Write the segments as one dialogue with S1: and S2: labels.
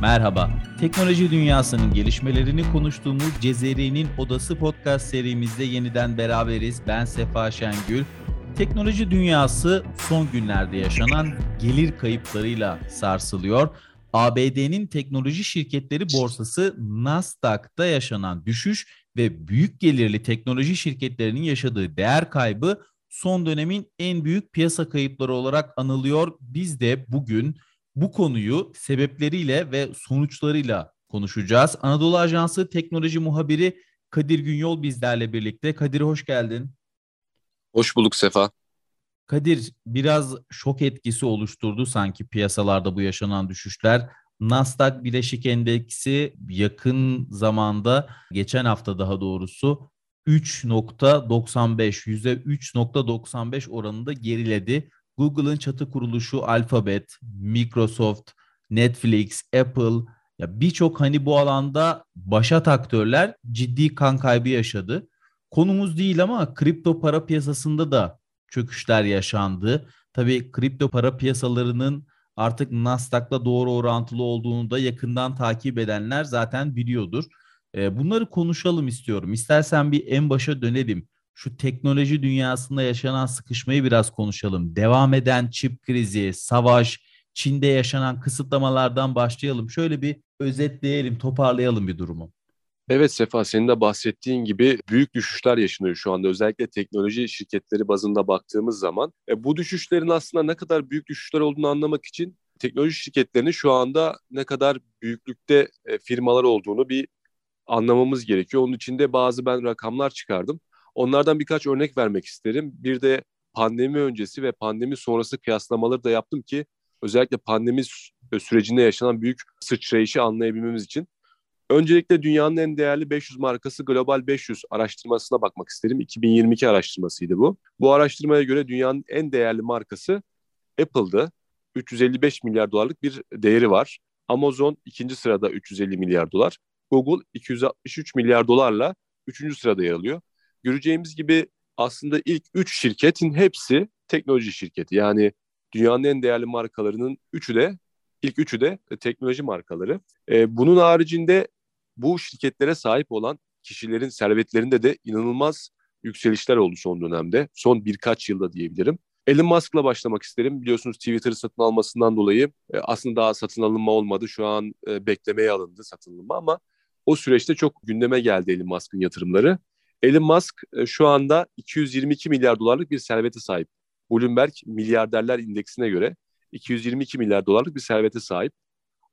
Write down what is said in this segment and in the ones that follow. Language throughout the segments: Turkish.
S1: Merhaba. Teknoloji dünyasının gelişmelerini konuştuğumuz Cezeri'nin Odası podcast serimizde yeniden beraberiz. Ben Sefa Şengül. Teknoloji dünyası son günlerde yaşanan gelir kayıplarıyla sarsılıyor. ABD'nin teknoloji şirketleri borsası Nasdaq'ta yaşanan düşüş ve büyük gelirli teknoloji şirketlerinin yaşadığı değer kaybı son dönemin en büyük piyasa kayıpları olarak anılıyor. Biz de bugün bu konuyu sebepleriyle ve sonuçlarıyla konuşacağız. Anadolu Ajansı teknoloji muhabiri Kadir Günyol bizlerle birlikte. Kadir hoş geldin.
S2: Hoş bulduk Sefa.
S1: Kadir biraz şok etkisi oluşturdu sanki piyasalarda bu yaşanan düşüşler. Nasdaq Bileşik Endeksi yakın zamanda geçen hafta daha doğrusu 3.95 %3.95 oranında geriledi. Google'ın çatı kuruluşu Alphabet, Microsoft, Netflix, Apple ya birçok hani bu alanda başat aktörler ciddi kan kaybı yaşadı. Konumuz değil ama kripto para piyasasında da çöküşler yaşandı. Tabii kripto para piyasalarının artık Nasdaq'la doğru orantılı olduğunu da yakından takip edenler zaten biliyordur. Bunları konuşalım istiyorum. İstersen bir en başa dönelim şu teknoloji dünyasında yaşanan sıkışmayı biraz konuşalım. Devam eden çip krizi, savaş, Çin'de yaşanan kısıtlamalardan başlayalım. Şöyle bir özetleyelim, toparlayalım bir durumu.
S2: Evet Sefa senin de bahsettiğin gibi büyük düşüşler yaşanıyor şu anda özellikle teknoloji şirketleri bazında baktığımız zaman. E, bu düşüşlerin aslında ne kadar büyük düşüşler olduğunu anlamak için teknoloji şirketlerinin şu anda ne kadar büyüklükte e, firmalar olduğunu bir anlamamız gerekiyor. Onun için de bazı ben rakamlar çıkardım. Onlardan birkaç örnek vermek isterim. Bir de pandemi öncesi ve pandemi sonrası kıyaslamaları da yaptım ki özellikle pandemi sürecinde yaşanan büyük sıçrayışı anlayabilmemiz için. Öncelikle dünyanın en değerli 500 markası Global 500 araştırmasına bakmak isterim. 2022 araştırmasıydı bu. Bu araştırmaya göre dünyanın en değerli markası Apple'dı. 355 milyar dolarlık bir değeri var. Amazon ikinci sırada 350 milyar dolar. Google 263 milyar dolarla üçüncü sırada yer alıyor göreceğimiz gibi aslında ilk üç şirketin hepsi teknoloji şirketi. Yani dünyanın en değerli markalarının üçü de ilk üçü de teknoloji markaları. E, bunun haricinde bu şirketlere sahip olan kişilerin servetlerinde de inanılmaz yükselişler oldu son dönemde. Son birkaç yılda diyebilirim. Elon Musk'la başlamak isterim. Biliyorsunuz Twitter'ı satın almasından dolayı e, aslında daha satın alınma olmadı. Şu an e, beklemeye alındı satın alınma ama o süreçte çok gündeme geldi Elon Musk'ın yatırımları. Elon Musk e, şu anda 222 milyar dolarlık bir servete sahip. Bloomberg milyarderler indeksine göre 222 milyar dolarlık bir servete sahip.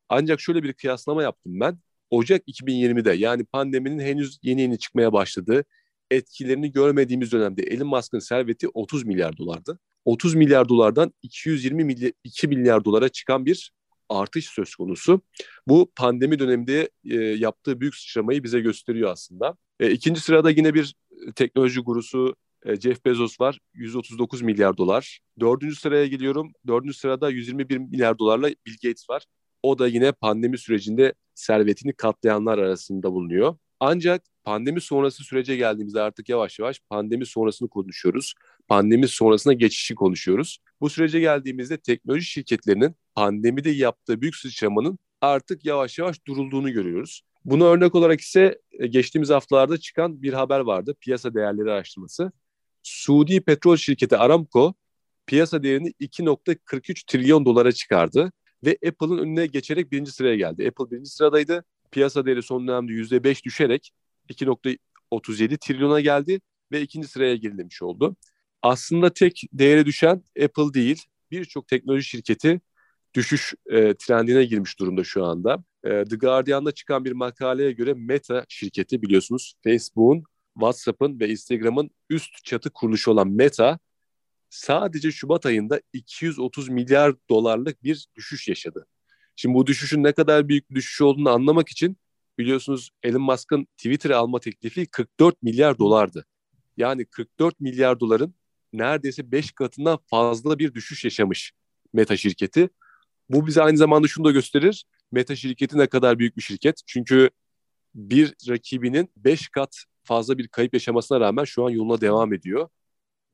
S2: Ancak şöyle bir kıyaslama yaptım ben. Ocak 2020'de yani pandeminin henüz yeni yeni çıkmaya başladığı etkilerini görmediğimiz dönemde Elon Musk'ın serveti 30 milyar dolardı. 30 milyar dolardan 220 milyar, 2 milyar dolara çıkan bir artış söz konusu. Bu pandemi döneminde e, yaptığı büyük sıçramayı bize gösteriyor aslında. E, ikinci sırada yine bir teknoloji gurusu e, Jeff Bezos var. 139 milyar dolar. Dördüncü sıraya geliyorum. Dördüncü sırada 121 milyar dolarla Bill Gates var. O da yine pandemi sürecinde servetini katlayanlar arasında bulunuyor. Ancak pandemi sonrası sürece geldiğimizde artık yavaş yavaş pandemi sonrasını konuşuyoruz. Pandemi sonrasına geçişi konuşuyoruz. Bu sürece geldiğimizde teknoloji şirketlerinin pandemide yaptığı büyük sıçramanın artık yavaş yavaş durulduğunu görüyoruz. Buna örnek olarak ise e, geçtiğimiz haftalarda çıkan bir haber vardı. Piyasa değerleri araştırması. Suudi petrol şirketi Aramco piyasa değerini 2.43 trilyon dolara çıkardı ve Apple'ın önüne geçerek birinci sıraya geldi. Apple birinci sıradaydı. Piyasa değeri son dönemde %5 düşerek 2.37 trilyona geldi ve ikinci sıraya gerilemiş oldu. Aslında tek değere düşen Apple değil, birçok teknoloji şirketi düşüş e, trendine girmiş durumda şu anda. E, The Guardian'da çıkan bir makaleye göre Meta şirketi biliyorsunuz Facebook'un, WhatsApp'ın ve Instagram'ın üst çatı kuruluşu olan Meta sadece Şubat ayında 230 milyar dolarlık bir düşüş yaşadı. Şimdi bu düşüşün ne kadar büyük bir düşüş olduğunu anlamak için biliyorsunuz Elon Musk'ın Twitter'ı alma teklifi 44 milyar dolardı. Yani 44 milyar doların neredeyse 5 katından fazla bir düşüş yaşamış Meta şirketi. Bu bize aynı zamanda şunu da gösterir. Meta şirketi ne kadar büyük bir şirket. Çünkü bir rakibinin 5 kat fazla bir kayıp yaşamasına rağmen şu an yoluna devam ediyor.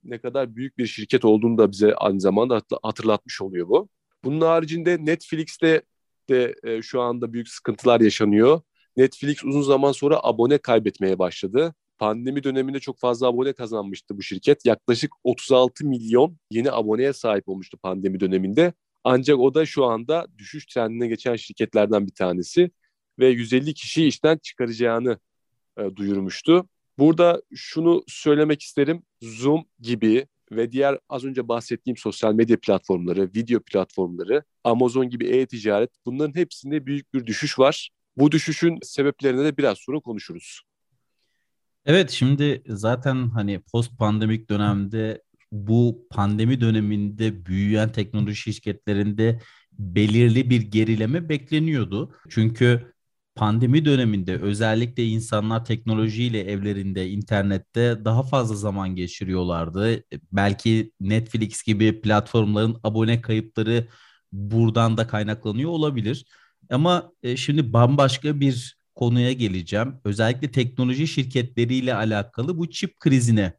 S2: Ne kadar büyük bir şirket olduğunu da bize aynı zamanda hatırlatmış oluyor bu. Bunun haricinde Netflix'te de e, şu anda büyük sıkıntılar yaşanıyor. Netflix uzun zaman sonra abone kaybetmeye başladı. Pandemi döneminde çok fazla abone kazanmıştı bu şirket. Yaklaşık 36 milyon yeni aboneye sahip olmuştu pandemi döneminde. Ancak o da şu anda düşüş trendine geçen şirketlerden bir tanesi ve 150 kişi işten çıkaracağını e, duyurmuştu. Burada şunu söylemek isterim. Zoom gibi ve diğer az önce bahsettiğim sosyal medya platformları, video platformları, Amazon gibi e-ticaret bunların hepsinde büyük bir düşüş var. Bu düşüşün sebeplerine de biraz sonra konuşuruz.
S1: Evet şimdi zaten hani post pandemik dönemde bu pandemi döneminde büyüyen teknoloji şirketlerinde belirli bir gerileme bekleniyordu. Çünkü pandemi döneminde özellikle insanlar teknolojiyle evlerinde, internette daha fazla zaman geçiriyorlardı. Belki Netflix gibi platformların abone kayıpları buradan da kaynaklanıyor olabilir. Ama e, şimdi bambaşka bir konuya geleceğim. Özellikle teknoloji şirketleriyle alakalı bu çip krizine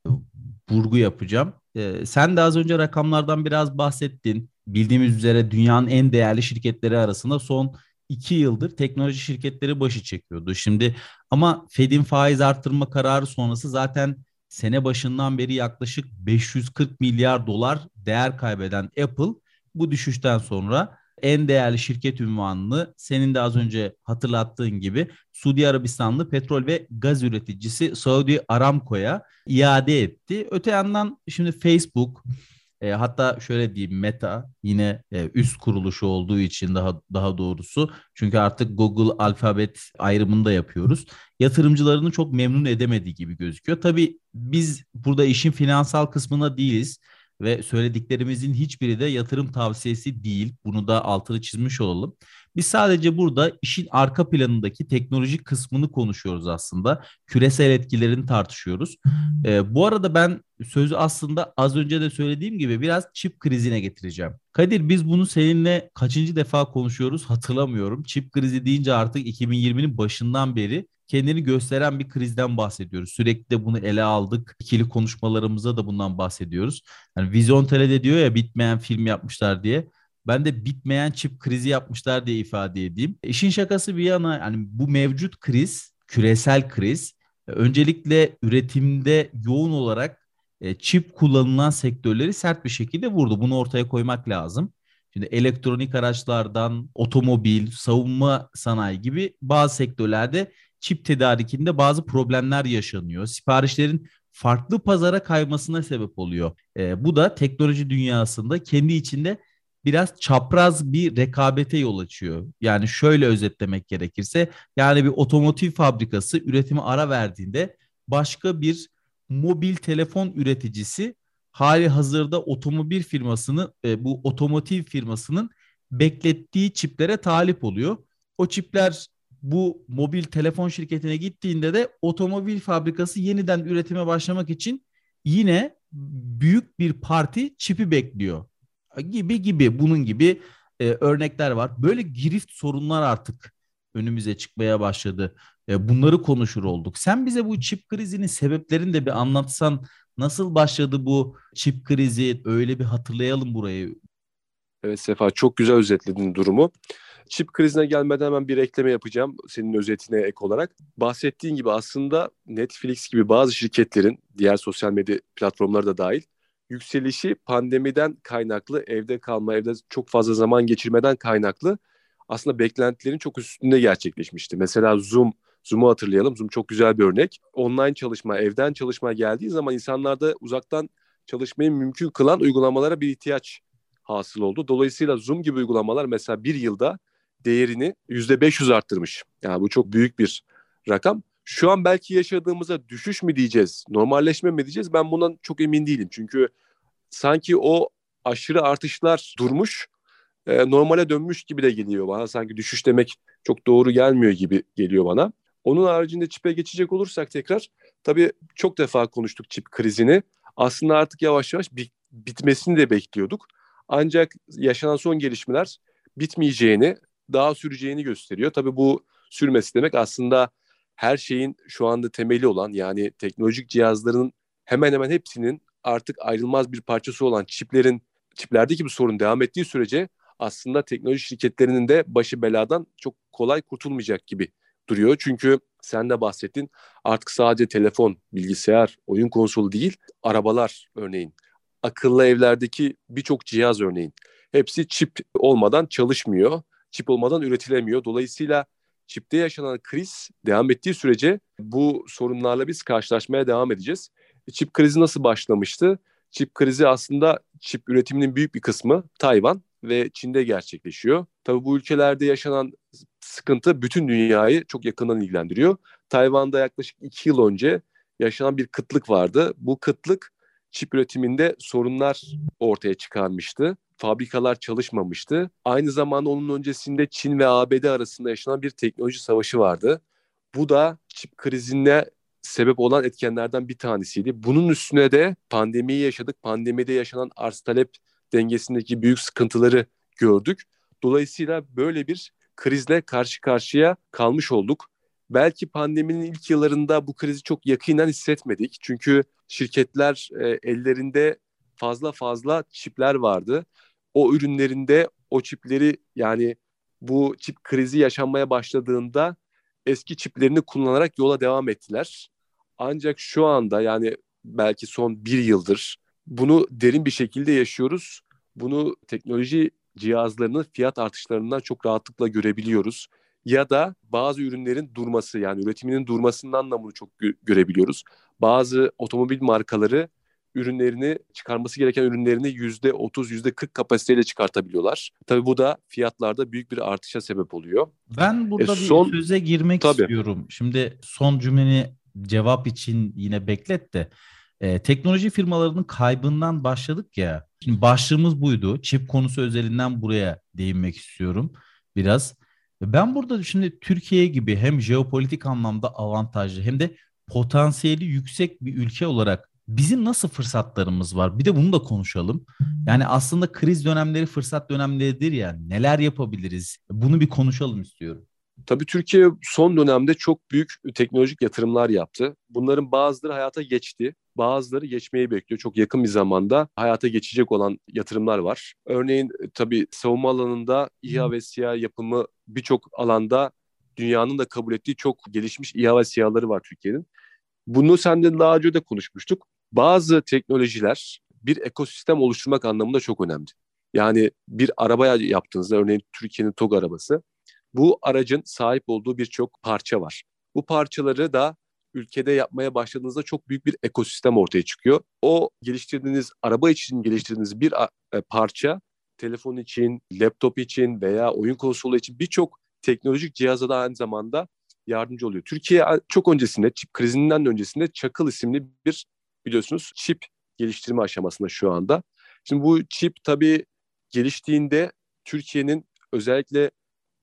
S1: vurgu yapacağım. E, sen de az önce rakamlardan biraz bahsettin. Bildiğimiz üzere dünyanın en değerli şirketleri arasında son iki yıldır teknoloji şirketleri başı çekiyordu. Şimdi ama Fed'in faiz arttırma kararı sonrası zaten sene başından beri yaklaşık 540 milyar dolar değer kaybeden Apple bu düşüşten sonra en değerli şirket ünvanını senin de az önce hatırlattığın gibi Suudi Arabistanlı petrol ve gaz üreticisi Saudi Aramco'ya iade etti. Öte yandan şimdi Facebook e, hatta şöyle diyeyim Meta yine e, üst kuruluşu olduğu için daha daha doğrusu çünkü artık Google alfabet ayrımını da yapıyoruz. Yatırımcılarını çok memnun edemediği gibi gözüküyor. Tabii biz burada işin finansal kısmına değiliz ve söylediklerimizin hiçbiri de yatırım tavsiyesi değil. Bunu da altını çizmiş olalım. Biz sadece burada işin arka planındaki teknolojik kısmını konuşuyoruz aslında. Küresel etkilerini tartışıyoruz. Ee, bu arada ben sözü aslında az önce de söylediğim gibi biraz çip krizine getireceğim. Kadir biz bunu seninle kaçıncı defa konuşuyoruz hatırlamıyorum. Çip krizi deyince artık 2020'nin başından beri kendini gösteren bir krizden bahsediyoruz. Sürekli de bunu ele aldık. İkili konuşmalarımızda da bundan bahsediyoruz. Yani Vizyon Tele'de diyor ya bitmeyen film yapmışlar diye. Ben de bitmeyen çip krizi yapmışlar diye ifade edeyim. İşin şakası bir yana yani bu mevcut kriz, küresel kriz öncelikle üretimde yoğun olarak e, çip kullanılan sektörleri sert bir şekilde vurdu. Bunu ortaya koymak lazım. Şimdi elektronik araçlardan otomobil, savunma sanayi gibi bazı sektörlerde çip tedarikinde bazı problemler yaşanıyor. Siparişlerin farklı pazara kaymasına sebep oluyor. E, bu da teknoloji dünyasında kendi içinde biraz çapraz bir rekabete yol açıyor. Yani şöyle özetlemek gerekirse yani bir otomotiv fabrikası üretimi ara verdiğinde başka bir mobil telefon üreticisi hali hazırda otomobil firmasını e, bu otomotiv firmasının beklettiği çiplere talip oluyor. O çipler bu mobil telefon şirketine gittiğinde de otomobil fabrikası yeniden üretime başlamak için yine büyük bir parti çipi bekliyor. Gibi gibi bunun gibi e, örnekler var. Böyle girift sorunlar artık önümüze çıkmaya başladı. E, bunları konuşur olduk. Sen bize bu çip krizinin sebeplerini de bir anlatsan nasıl başladı bu çip krizi? Öyle bir hatırlayalım burayı.
S2: Evet Sefa çok güzel özetledin durumu. Çip krizine gelmeden hemen bir ekleme yapacağım senin özetine ek olarak. Bahsettiğin gibi aslında Netflix gibi bazı şirketlerin diğer sosyal medya platformları da dahil yükselişi pandemiden kaynaklı evde kalma, evde çok fazla zaman geçirmeden kaynaklı aslında beklentilerin çok üstünde gerçekleşmişti. Mesela Zoom, Zoom'u hatırlayalım. Zoom çok güzel bir örnek. Online çalışma, evden çalışma geldiği zaman insanlarda uzaktan çalışmayı mümkün kılan uygulamalara bir ihtiyaç hasıl oldu. Dolayısıyla Zoom gibi uygulamalar mesela bir yılda değerini yüzde 500 arttırmış. Yani bu çok büyük bir rakam. Şu an belki yaşadığımıza düşüş mü diyeceğiz, normalleşme mi diyeceğiz ben bundan çok emin değilim. Çünkü sanki o aşırı artışlar durmuş, e, normale dönmüş gibi de geliyor bana. Sanki düşüş demek çok doğru gelmiyor gibi geliyor bana. Onun haricinde çipe geçecek olursak tekrar, tabii çok defa konuştuk çip krizini. Aslında artık yavaş yavaş bitmesini de bekliyorduk. Ancak yaşanan son gelişmeler bitmeyeceğini, daha süreceğini gösteriyor. Tabii bu sürmesi demek aslında her şeyin şu anda temeli olan yani teknolojik cihazların hemen hemen hepsinin artık ayrılmaz bir parçası olan çiplerin çiplerdeki bu sorun devam ettiği sürece aslında teknoloji şirketlerinin de başı beladan çok kolay kurtulmayacak gibi duruyor. Çünkü sen de bahsettin artık sadece telefon, bilgisayar, oyun konsolu değil arabalar örneğin. Akıllı evlerdeki birçok cihaz örneğin. Hepsi çip olmadan çalışmıyor. Çip olmadan üretilemiyor. Dolayısıyla çipte yaşanan kriz devam ettiği sürece bu sorunlarla biz karşılaşmaya devam edeceğiz. Çip krizi nasıl başlamıştı? Çip krizi aslında çip üretiminin büyük bir kısmı Tayvan ve Çin'de gerçekleşiyor. Tabii bu ülkelerde yaşanan sıkıntı bütün dünyayı çok yakından ilgilendiriyor. Tayvan'da yaklaşık iki yıl önce yaşanan bir kıtlık vardı. Bu kıtlık çip üretiminde sorunlar ortaya çıkarmıştı. Fabrikalar çalışmamıştı. Aynı zamanda onun öncesinde Çin ve ABD arasında yaşanan bir teknoloji savaşı vardı. Bu da çip krizine sebep olan etkenlerden bir tanesiydi. Bunun üstüne de pandemiyi yaşadık. Pandemide yaşanan arz talep dengesindeki büyük sıkıntıları gördük. Dolayısıyla böyle bir krizle karşı karşıya kalmış olduk. Belki pandeminin ilk yıllarında bu krizi çok yakinen hissetmedik. Çünkü şirketler e, ellerinde fazla fazla çipler vardı. O ürünlerinde o çipleri yani bu çip krizi yaşanmaya başladığında eski çiplerini kullanarak yola devam ettiler. Ancak şu anda yani belki son bir yıldır bunu derin bir şekilde yaşıyoruz. Bunu teknoloji cihazlarının fiyat artışlarından çok rahatlıkla görebiliyoruz. Ya da bazı ürünlerin durması yani üretiminin durmasından da bunu çok gö- görebiliyoruz. Bazı otomobil markaları ürünlerini çıkarması gereken ürünlerini yüzde otuz, yüzde kırk kapasiteyle çıkartabiliyorlar. Tabii bu da fiyatlarda büyük bir artışa sebep oluyor.
S1: Ben burada e, son, bir söze girmek tabii. istiyorum. Şimdi son cümleni cevap için yine beklet de e, teknoloji firmalarının kaybından başladık ya. Şimdi başlığımız buydu. Çip konusu özelinden buraya değinmek istiyorum biraz. Ben burada şimdi Türkiye gibi hem jeopolitik anlamda avantajlı hem de potansiyeli yüksek bir ülke olarak bizim nasıl fırsatlarımız var? Bir de bunu da konuşalım. Yani aslında kriz dönemleri fırsat dönemleridir ya. Neler yapabiliriz? Bunu bir konuşalım istiyorum.
S2: Tabii Türkiye son dönemde çok büyük teknolojik yatırımlar yaptı. Bunların bazıları hayata geçti. Bazıları geçmeyi bekliyor. Çok yakın bir zamanda hayata geçecek olan yatırımlar var. Örneğin e, tabii savunma alanında İHA ve SİHA yapımı birçok alanda dünyanın da kabul ettiği çok gelişmiş İHA ve SİHA'ları var Türkiye'nin. Bunu senden daha önce de konuşmuştuk. Bazı teknolojiler bir ekosistem oluşturmak anlamında çok önemli. Yani bir arabaya yaptığınızda örneğin Türkiye'nin TOG arabası bu aracın sahip olduğu birçok parça var. Bu parçaları da ülkede yapmaya başladığınızda çok büyük bir ekosistem ortaya çıkıyor. O geliştirdiğiniz araba için geliştirdiğiniz bir e, parça telefon için, laptop için veya oyun konsolu için birçok teknolojik cihaza da aynı zamanda yardımcı oluyor. Türkiye çok öncesinde, çip krizinden öncesinde Çakıl isimli bir biliyorsunuz çip geliştirme aşamasında şu anda. Şimdi bu çip tabii geliştiğinde Türkiye'nin özellikle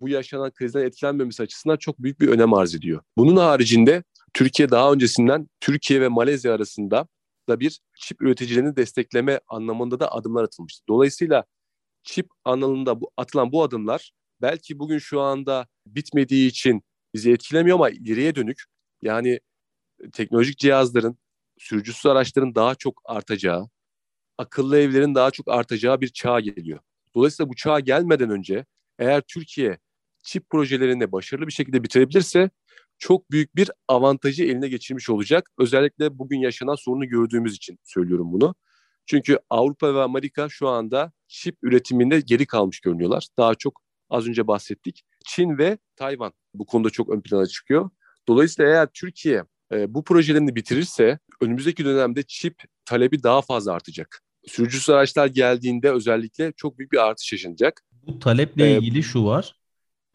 S2: bu yaşanan krizden etkilenmemesi açısından çok büyük bir önem arz ediyor. Bunun haricinde Türkiye daha öncesinden Türkiye ve Malezya arasında da bir çip üreticilerini destekleme anlamında da adımlar atılmıştı. Dolayısıyla çip anlamında bu, atılan bu adımlar belki bugün şu anda bitmediği için bizi etkilemiyor ama ileriye dönük yani teknolojik cihazların, sürücüsüz araçların daha çok artacağı, akıllı evlerin daha çok artacağı bir çağ geliyor. Dolayısıyla bu çağa gelmeden önce eğer Türkiye çip projelerini başarılı bir şekilde bitirebilirse çok büyük bir avantajı eline geçirmiş olacak. Özellikle bugün yaşanan sorunu gördüğümüz için söylüyorum bunu. Çünkü Avrupa ve Amerika şu anda çip üretiminde geri kalmış görünüyorlar. Daha çok az önce bahsettik. Çin ve Tayvan bu konuda çok ön plana çıkıyor. Dolayısıyla eğer Türkiye e, bu projelerini bitirirse önümüzdeki dönemde çip talebi daha fazla artacak. Sürücüsüz araçlar geldiğinde özellikle çok büyük bir artış yaşanacak.
S1: Bu taleple ee, ilgili şu var.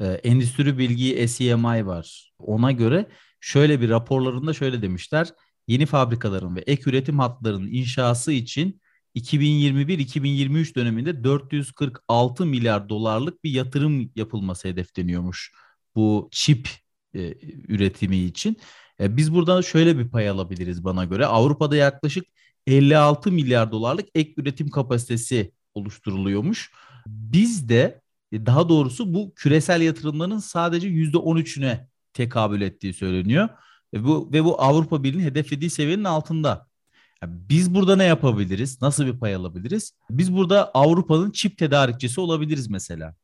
S1: Ee, endüstri bilgi SEMI var. Ona göre şöyle bir raporlarında şöyle demişler. Yeni fabrikaların ve ek üretim hatlarının inşası için 2021-2023 döneminde 446 milyar dolarlık bir yatırım yapılması hedefleniyormuş bu çip e, üretimi için. E, biz buradan şöyle bir pay alabiliriz bana göre. Avrupa'da yaklaşık 56 milyar dolarlık ek üretim kapasitesi oluşturuluyormuş. Biz de e, daha doğrusu bu küresel yatırımların sadece %13'üne tekabül ettiği söyleniyor. Ve bu, ve bu Avrupa Birliği'nin hedeflediği seviyenin altında. Yani biz burada ne yapabiliriz? Nasıl bir pay alabiliriz? Biz burada Avrupa'nın çip tedarikçisi olabiliriz mesela.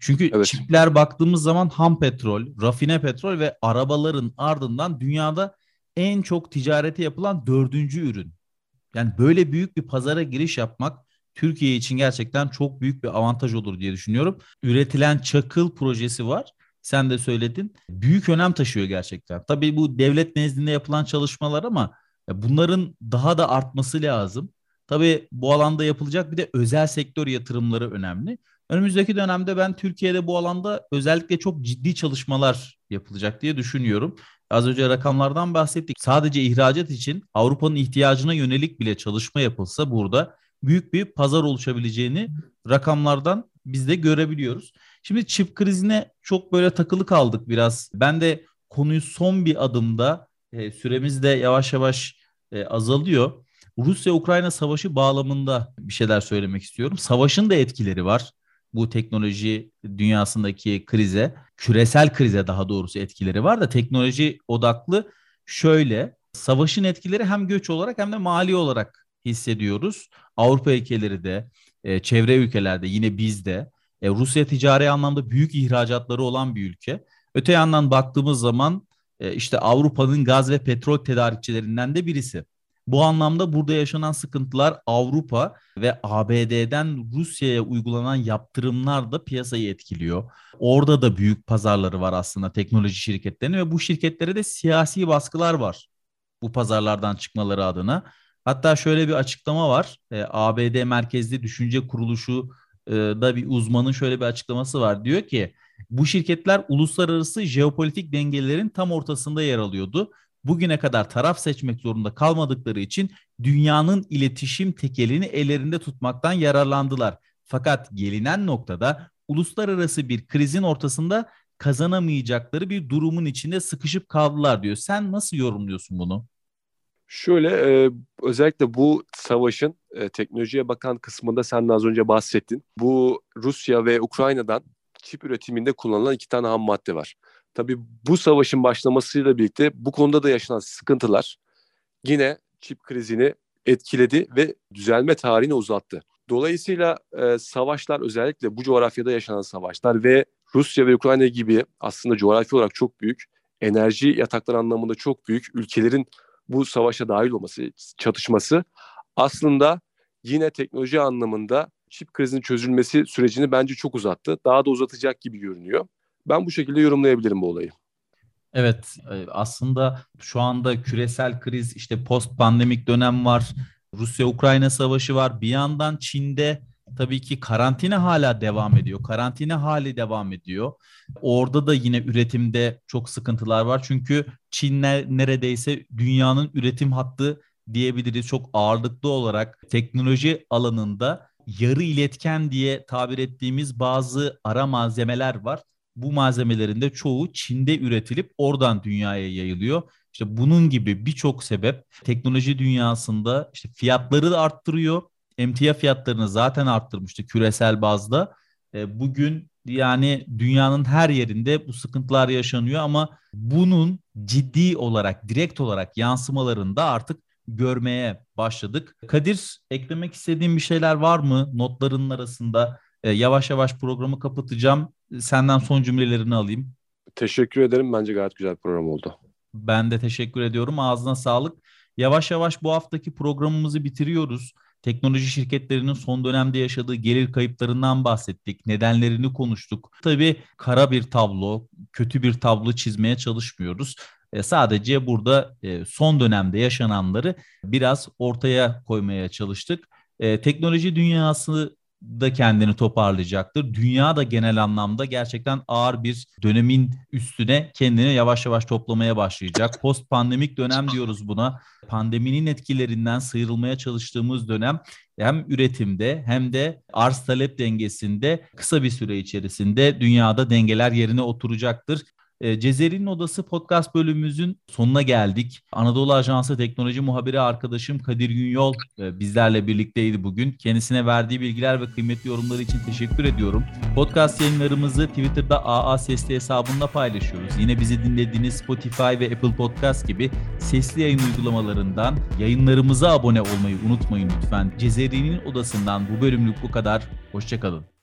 S1: Çünkü evet. çipler baktığımız zaman ham petrol, rafine petrol ve arabaların ardından dünyada en çok ticareti yapılan dördüncü ürün. Yani böyle büyük bir pazara giriş yapmak Türkiye için gerçekten çok büyük bir avantaj olur diye düşünüyorum. Üretilen çakıl projesi var. Sen de söyledin. Büyük önem taşıyor gerçekten. Tabii bu devlet nezdinde yapılan çalışmalar ama bunların daha da artması lazım. Tabii bu alanda yapılacak bir de özel sektör yatırımları önemli. Önümüzdeki dönemde ben Türkiye'de bu alanda özellikle çok ciddi çalışmalar yapılacak diye düşünüyorum. Az önce rakamlardan bahsettik. Sadece ihracat için Avrupa'nın ihtiyacına yönelik bile çalışma yapılsa burada büyük bir pazar oluşabileceğini rakamlardan biz de görebiliyoruz. Şimdi çip krizine çok böyle takılı kaldık biraz. Ben de konuyu son bir adımda e, süremiz de yavaş yavaş e, azalıyor. Rusya-Ukrayna savaşı bağlamında bir şeyler söylemek istiyorum. Savaşın da etkileri var bu teknoloji dünyasındaki krize, küresel krize daha doğrusu etkileri var da teknoloji odaklı şöyle savaşın etkileri hem göç olarak hem de mali olarak hissediyoruz. Avrupa ülkeleri de, e, çevre ülkelerde yine bizde. E, Rusya ticari anlamda büyük ihracatları olan bir ülke. Öte yandan baktığımız zaman e, işte Avrupa'nın gaz ve petrol tedarikçilerinden de birisi. Bu anlamda burada yaşanan sıkıntılar Avrupa ve ABD'den Rusya'ya uygulanan yaptırımlar da piyasayı etkiliyor. Orada da büyük pazarları var aslında teknoloji şirketlerinin ve bu şirketlere de siyasi baskılar var bu pazarlardan çıkmaları adına. Hatta şöyle bir açıklama var. E, ABD merkezli düşünce kuruluşu e, da bir uzmanın şöyle bir açıklaması var. Diyor ki bu şirketler uluslararası jeopolitik dengelerin tam ortasında yer alıyordu bugüne kadar taraf seçmek zorunda kalmadıkları için dünyanın iletişim tekelini ellerinde tutmaktan yararlandılar. Fakat gelinen noktada uluslararası bir krizin ortasında kazanamayacakları bir durumun içinde sıkışıp kaldılar diyor. Sen nasıl yorumluyorsun bunu?
S2: Şöyle e, özellikle bu savaşın e, teknolojiye bakan kısmında sen az önce bahsettin. Bu Rusya ve Ukrayna'dan çip üretiminde kullanılan iki tane ham madde var. Tabii bu savaşın başlamasıyla birlikte bu konuda da yaşanan sıkıntılar yine çip krizini etkiledi ve düzelme tarihini uzattı. Dolayısıyla e, savaşlar özellikle bu coğrafyada yaşanan savaşlar ve Rusya ve Ukrayna gibi aslında coğrafi olarak çok büyük, enerji yatakları anlamında çok büyük ülkelerin bu savaşa dahil olması, çatışması aslında yine teknoloji anlamında çip krizinin çözülmesi sürecini bence çok uzattı. Daha da uzatacak gibi görünüyor. Ben bu şekilde yorumlayabilirim bu olayı.
S1: Evet e, aslında şu anda küresel kriz işte post pandemik dönem var. Rusya-Ukrayna savaşı var. Bir yandan Çin'de tabii ki karantina hala devam ediyor. Karantina hali devam ediyor. Orada da yine üretimde çok sıkıntılar var. Çünkü Çin neredeyse dünyanın üretim hattı diyebiliriz. Çok ağırlıklı olarak teknoloji alanında yarı iletken diye tabir ettiğimiz bazı ara malzemeler var bu malzemelerin de çoğu Çin'de üretilip oradan dünyaya yayılıyor. İşte bunun gibi birçok sebep teknoloji dünyasında işte fiyatları da arttırıyor. Emtia fiyatlarını zaten arttırmıştı küresel bazda. E, bugün yani dünyanın her yerinde bu sıkıntılar yaşanıyor ama bunun ciddi olarak, direkt olarak yansımalarını da artık görmeye başladık. Kadir eklemek istediğin bir şeyler var mı notların arasında? E, yavaş yavaş programı kapatacağım. Senden son cümlelerini alayım.
S2: Teşekkür ederim. Bence gayet güzel bir program oldu.
S1: Ben de teşekkür ediyorum. Ağzına sağlık. Yavaş yavaş bu haftaki programımızı bitiriyoruz. Teknoloji şirketlerinin son dönemde yaşadığı gelir kayıplarından bahsettik. Nedenlerini konuştuk. Tabii kara bir tablo, kötü bir tablo çizmeye çalışmıyoruz. E, sadece burada e, son dönemde yaşananları biraz ortaya koymaya çalıştık. E, teknoloji dünyası da kendini toparlayacaktır. Dünya da genel anlamda gerçekten ağır bir dönemin üstüne kendini yavaş yavaş toplamaya başlayacak. Post pandemik dönem diyoruz buna. Pandeminin etkilerinden sıyrılmaya çalıştığımız dönem hem üretimde hem de arz talep dengesinde kısa bir süre içerisinde dünyada dengeler yerine oturacaktır. E, Cezeri'nin Odası podcast bölümümüzün sonuna geldik. Anadolu Ajansı teknoloji muhabiri arkadaşım Kadir Günyol e, bizlerle birlikteydi bugün. Kendisine verdiği bilgiler ve kıymetli yorumları için teşekkür ediyorum. Podcast yayınlarımızı Twitter'da AA Sesli hesabında paylaşıyoruz. Yine bizi dinlediğiniz Spotify ve Apple Podcast gibi sesli yayın uygulamalarından yayınlarımıza abone olmayı unutmayın lütfen. Cezeri'nin Odası'ndan bu bölümlük bu kadar. Hoşçakalın.